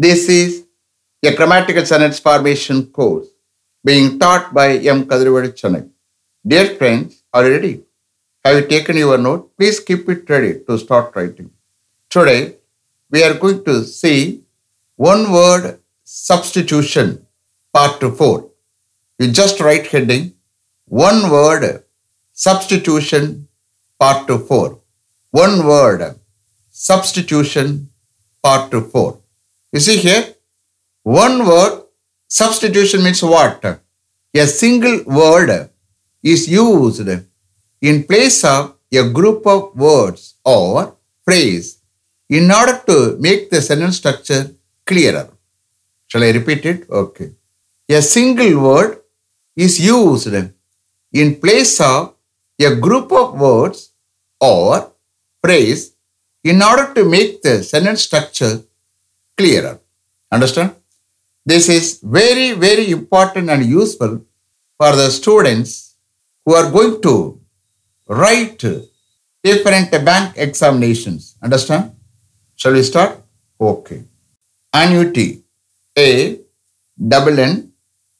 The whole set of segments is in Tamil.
This is a grammatical sentence formation course being taught by M. Kadirvadi Chennai. Dear friends, are you ready? Have you taken your note? Please keep it ready to start writing. Today, we are going to see one word substitution, part 4. You just write heading, one word substitution, part 4. One word substitution, part 4. You see here, one word substitution means what? A single word is used in place of a group of words or phrase in order to make the sentence structure clearer. Shall I repeat it? Okay. A single word is used in place of a group of words or phrase in order to make the sentence structure clearer. Understand? This is very, very important and useful for the students who are going to write different bank examinations. Understand? Shall we start? Okay. Annuity. A double N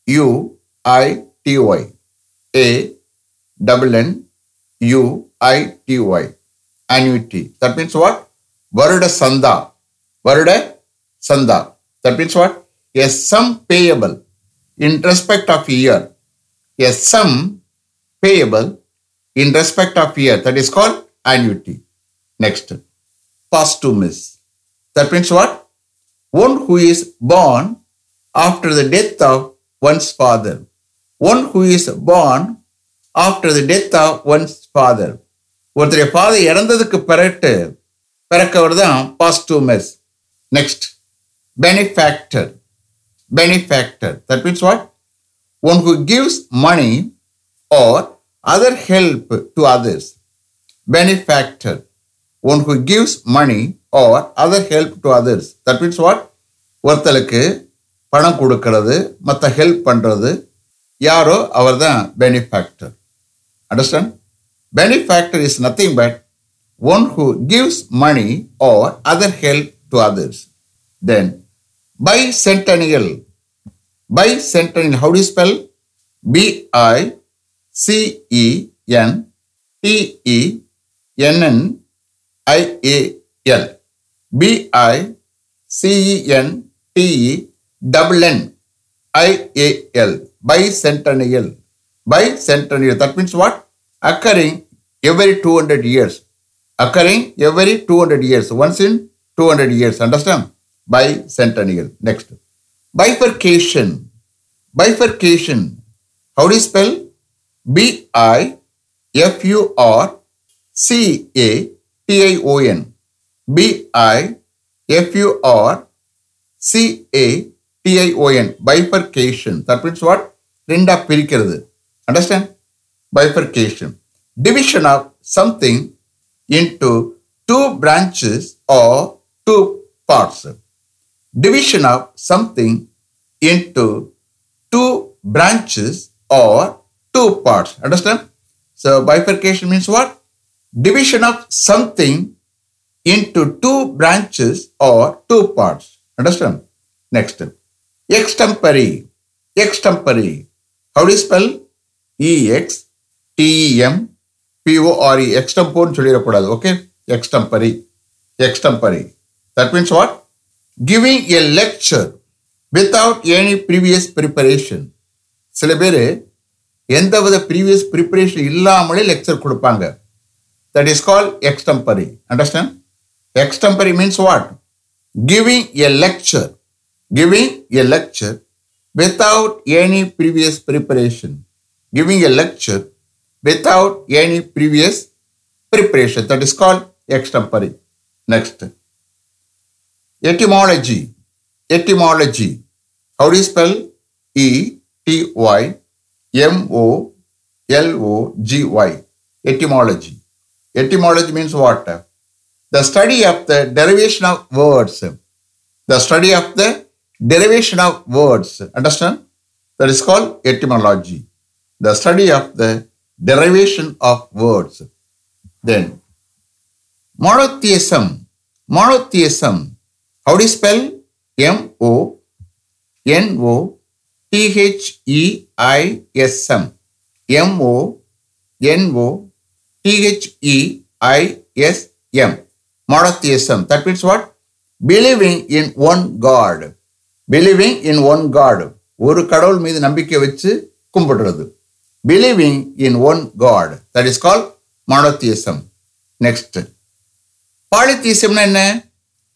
U I T Y. A double N U I T Y. Annuity. That means what? Varuda Sanda. Varuda Sanda. That means what? A sum payable in respect of year. A sum payable in respect of year. That is called annuity. Next. Posthumous. That means what? One who is born after the death of one's father. One who is born after the death of one's father. ஒருத்தருடைய ஃபாதர் இறந்ததுக்கு பிறகு பிறக்கவர் தான் posthumous next benefactor benefactor that means what one who gives money or other help to others benefactor one who gives money or other help to others that means what ஒருத்தருக்கு பணம் கொடுக்கறது மற்ற ஹெல்ப் பண்ணுறது யாரோ அவர் தான் benefactor understand benefactor is nothing but one who gives money or other help to others then Bicentennial. Bicentennial. How do you spell? B I C E N T E N N I A L. B I C E N T E double N I A L. by centennial That means what? Occurring every 200 years. Occurring every 200 years. Once in 200 years. Understand? Bicentennial next bifurcation bifurcation how do you spell B I F U R C A T I O N B I F U R C A T-I-O-N, bifurcation. That means what? ரெண்டா பிரிக்கிறது understand bifurcation division of something into two branches or two parts division of something into two branches or two parts understand so bifurcation means what division of something into two branches or two parts understand next extempore extempore how do you spell e x t e m p o r e extempore சொல்லிடக்கூடாது okay extempore extempore that means what giving a lecture without any previous preparation சில பேர் எந்த வித ப்ரீவியஸ் ப்ரிப்பரேஷன் இல்லாமலே லெக்சர் கொடுப்பாங்க that is call extempore understand extempore means what giving a lecture giving a lecture without any previous preparation giving a lecture without any previous preparation that is call extempore next Etymology. Etymology. How do you spell? E T Y M O L O G Y. Etymology. Etymology means what? The study of the derivation of words. The study of the derivation of words. Understand? That is called etymology. The study of the derivation of words. Then, monotheism. Monotheism. How do you spell? M O N O T H E I S M M O N O T H E I S M monotheism. That means what? Believing in one God. Believing in one God. ஒரு கடவுள் மீது நம்பிக்கை வச்சு கும்பிடுறது believing in one god that is call monotheism next பாலித்தீசம்னா என்ன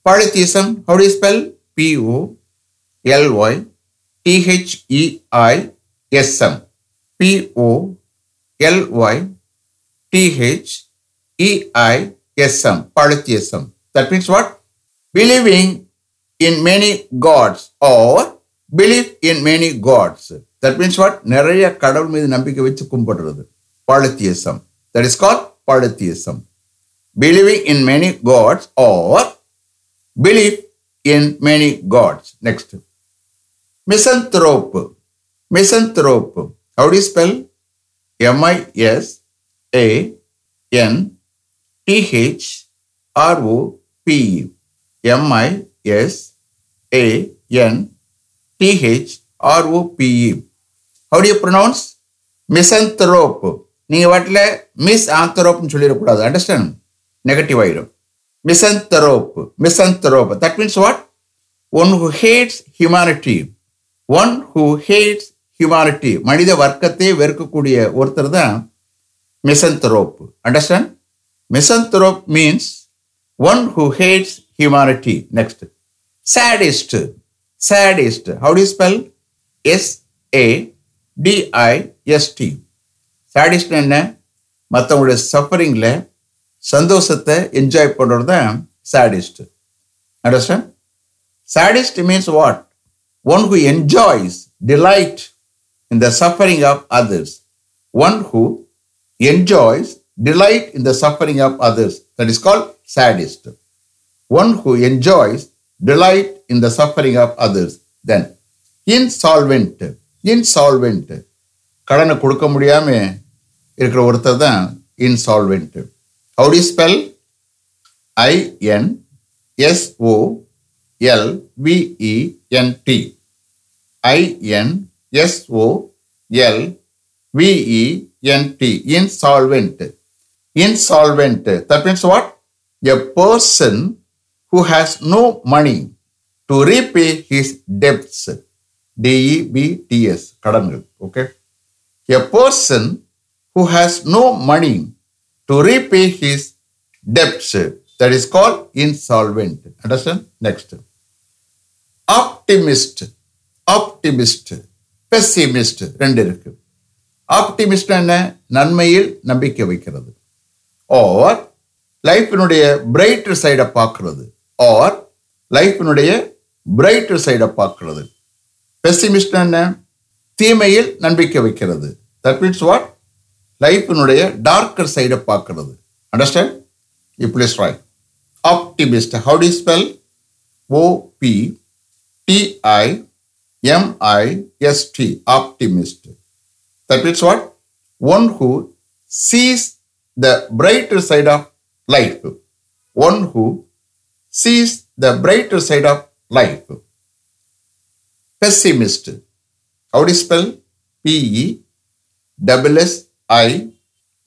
polytheism how to spell P O L Y T H E I S M P O L Y T H E I T H E I S M polytheism that means what believing in many gods or believe in many gods that means what நிறைய கடவுள் மீது நம்பிக்கை வச்சு கும்பிடுறது. Polytheism that is call polytheism believing in many gods or believe in many gods next misanthrope misanthrope how to spell M I S A N T H R O P E M I S A N T H R O P E how to pronounce misanthrope நீங்கள் வாட்டில் மிஸ் ஆந்தரோப்னு சொல்லிடக்கூடாது. அண்டர்ஸ்டாண்ட் நெகட்டிவ் ஆயிடும். Misanthrope misanthrope that means what one who hates humanity one who hates humanity மனித வர்க்கத்தை வெறுக்கக்கூடிய ஒருத்தர் தான் misanthrope understand misanthrope means one who hates humanity next sadist sadist how to spell S A D I S T sadist என்ன? மற்றவங்களுடைய சஃபரிங்கில் சந்தோஷத்தை என்ஜாய் பண்ணுறது தான் sadist understand sadist means what one who enjoys delight in the suffering of others one who enjoys delight in the suffering of others that is call sadist one who enjoys delight in the suffering of others then insolvent insolvent கடனை கொடுக்க முடியாமல் இருக்கிற ஒருத்தர் தான் insolvent Insolvent how to spell I N S O L V E N T I N S-O-L-V-E-N-T, insolvent. Insolvent, that means what? A person who has no money to repay his debts. D-E-B-T-S, கடன்கள், okay? A person who has no money to repay his debts, that is called insolvent. Understand? Next. Optimist. Optimist. Pessimist ரெண்டு இருக்கு ஆப்டிமிஸ்ட் என்ன நன்மையில் நம்பிக்கை வைக்கிறது ஆர் லைஃபினுடைய பிரைட் சைடை பார்க்கறது ஆர் லைஃபினுடைய பிரைட் சைடை பார்க்கறது பெசிமிஸ்ட் என்ன தீமையில் நம்பிக்கை வைக்கிறது தட் மீன்ஸ் வாட் லைஃபினுடைய டார்க்கர் சைடை பார்க்கறது அண்டர்ஸ்டாண்ட் இப்படி try optimist how to spell O P T I M-I-S-T, optimist. That means what? One who sees the brighter side of life. One who sees the brighter side of life. Pessimist. How do you spell? P-E double S I M I S I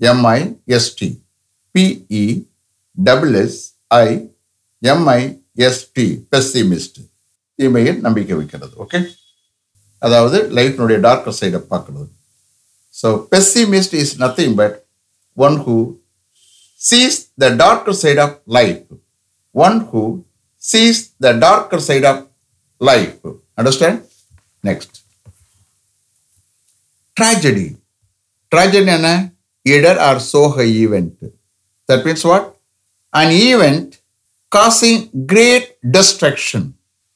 M I S T P E double S I M I S T pessimist T. தீமையில் நம்பிக்கை வைக்கிறது ஓகே அதாவது லைஃப்னுடைய டார்க்கர் சைடை பார்க்கறது. So pessimist is nothing but one who sees the darker side of life one who sees the darker side of life understand next tragedy Prajanana, either so high event. That means what? An event causing great destruction,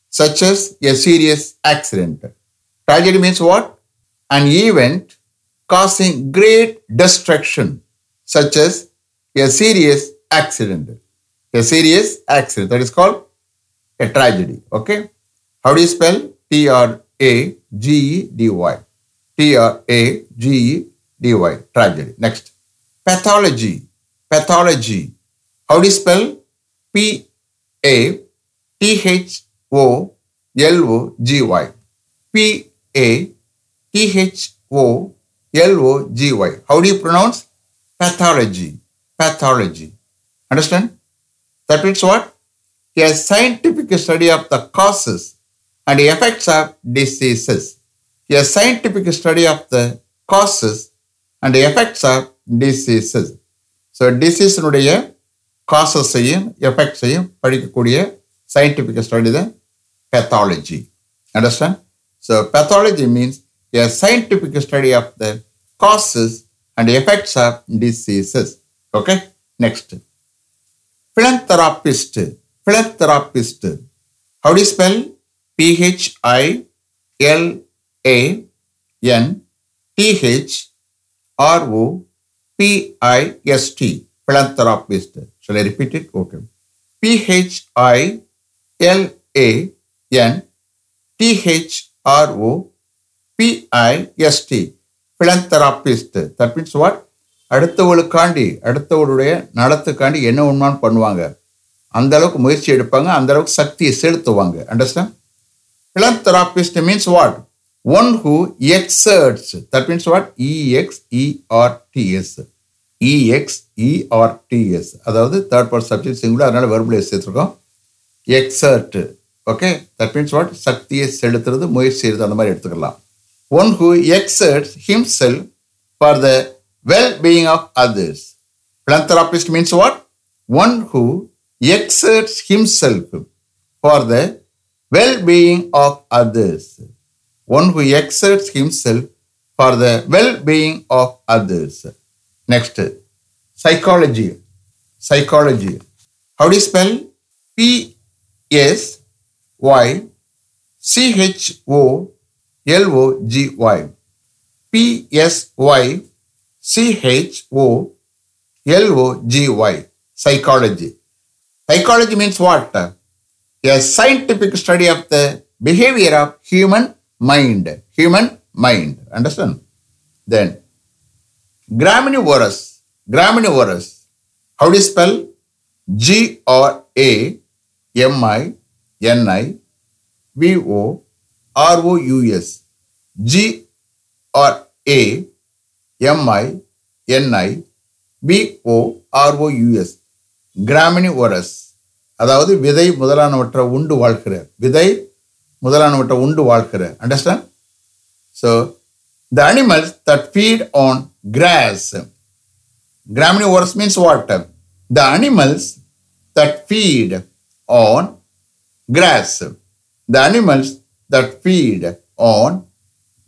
such as a serious accident. Tragedy means what? An event causing great destruction, such as a serious accident. A serious accident. That is called a tragedy. Okay? How do you spell T R A G E D Y? T R A G E D Y. Tragedy. Next. Pathology. Pathology. How do you spell P A T H O L O G Y. P A T H O L O G Y. How do you pronounce? Pathology. Pathology. Understand? That means what? A scientific study of the causes and effects of diseases. A scientific study of the causes and effects of diseases. So டிசீஸினுடைய காசஸையும் எஃபெக்ட்ஸையும் படிக்கக்கூடிய சயின்டிஃபிக் ஸ்டடி தான் pathology. Understand? So pathology means a scientific study of the causes and effects of diseases. Okay? Next. Philanthropist. Philanthropist. How do you spell? P H I L A N T H R-O-P-I-S-T, philanthropist. Shall I repeat it? Okay. P-H-I-L-A-N அடுத்தவளுக்காண்டி அடுத்தவளுடைய நலத்துக்காண்டி என்ன ஒன்றான்னு பண்ணுவாங்க அந்த அளவுக்கு முயற்சி எடுப்பாங்க அந்த அளவுக்கு சக்தியை செலுத்துவாங்க understand philanthropist means what one who exerts that means what? E x e r t s. E x e r t s. அதாவது தேர்ட் பர்சன் சப்ஜெக்ட் சிங்குலர் அதனால வெர்புல சேர்த்துருக்கோம். Exert okay that means what சக்தியை செலுத்துறது முயற்சி செய்யறது அந்த மாதிரி எடுத்துக்கலாம். One who exerts himself for the well being of others philanthropist means what? One who exerts himself for the well being of others one who exerts himself for the well-being of others. Next psychology. Psychology. How do you spell? P s y c h o l o g y. P s y. C h o l o g y. Psychology. Psychology means what? A scientific study of the behavior of human mind human mind understand then graminivorous graminivorous how do you spell g r a m i n i v o r o u s g r a m i n i v o r o u s graminivorous அதாவது விதை முதலானவற்றை உண்டு வாழ்கிற விதை முதலானவற்றை உண்டு வாழ்கிற understand so the animals that feed on grass graminivorous means what the animals that feed on grass the animals that feed on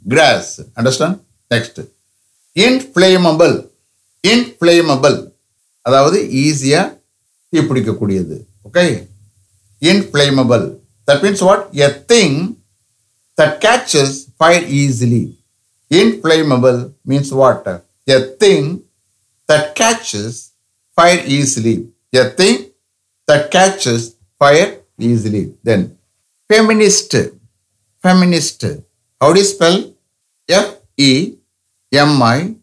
grass understand next inflammable inflammable அதாவது ஈஸியாக தீப்பிடிக்கக்கூடியது okay inflammable That means what? A thing that catches fire easily. Inflammable means what? A thing that catches fire easily. A thing that catches fire easily. Then, feminist. Feminist. How do you spell? F E M I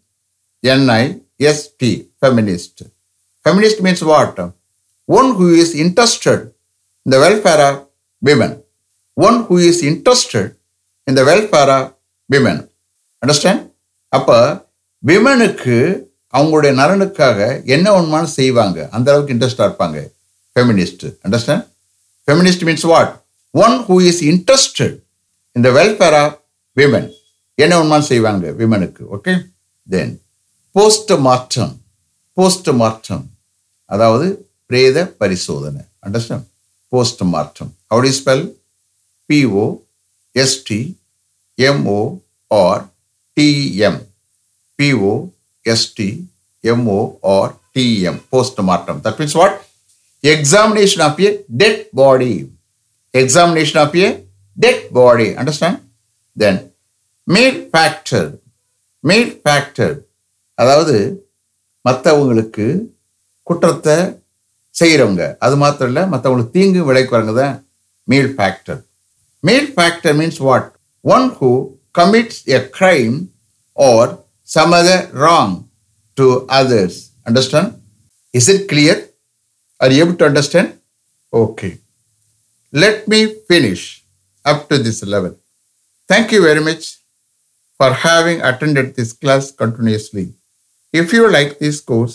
N I S T. Feminist. Feminist means what? One who is interested in the welfare of women. One who is interested in the welfare of women. அப்போ விமனுக்கு அவங்களுடைய நலனுக்காக என்ன ஒன்றுமான செய்வாங்க. அந்த அளவுக்கு இன்ட்ரெஸ்டாக இருப்பாங்க. Feminist understand feminist means what one who is interested இந்த வெல்ஃபேர் ஆஃப் விமன் என்ன ஒன்றுமான செய்வாங்க விமனுக்கு okay then post mortem post mortem அதாவது பிரேத பரிசோதனை. Understand post mortem how spell P O S T M O R T M P O S T M O R T M post mortem that means what examination of a dead body examination of a dead body understand then malefactor மேல் ஃபேக்டர் அதாவது மற்றவங்களுக்கு குற்றத்தை செய்கிறவங்க அது மாத்திரம் இல்லை மற்றவங்களுக்கு தீங்கு விளைக்கிறவங்க தான் malefactor malefactor means what one who commits a crime or some other wrong to others understand is it clear or able to understand okay let me finish up to this level thank you very much for having attended this class continuously If you like this course,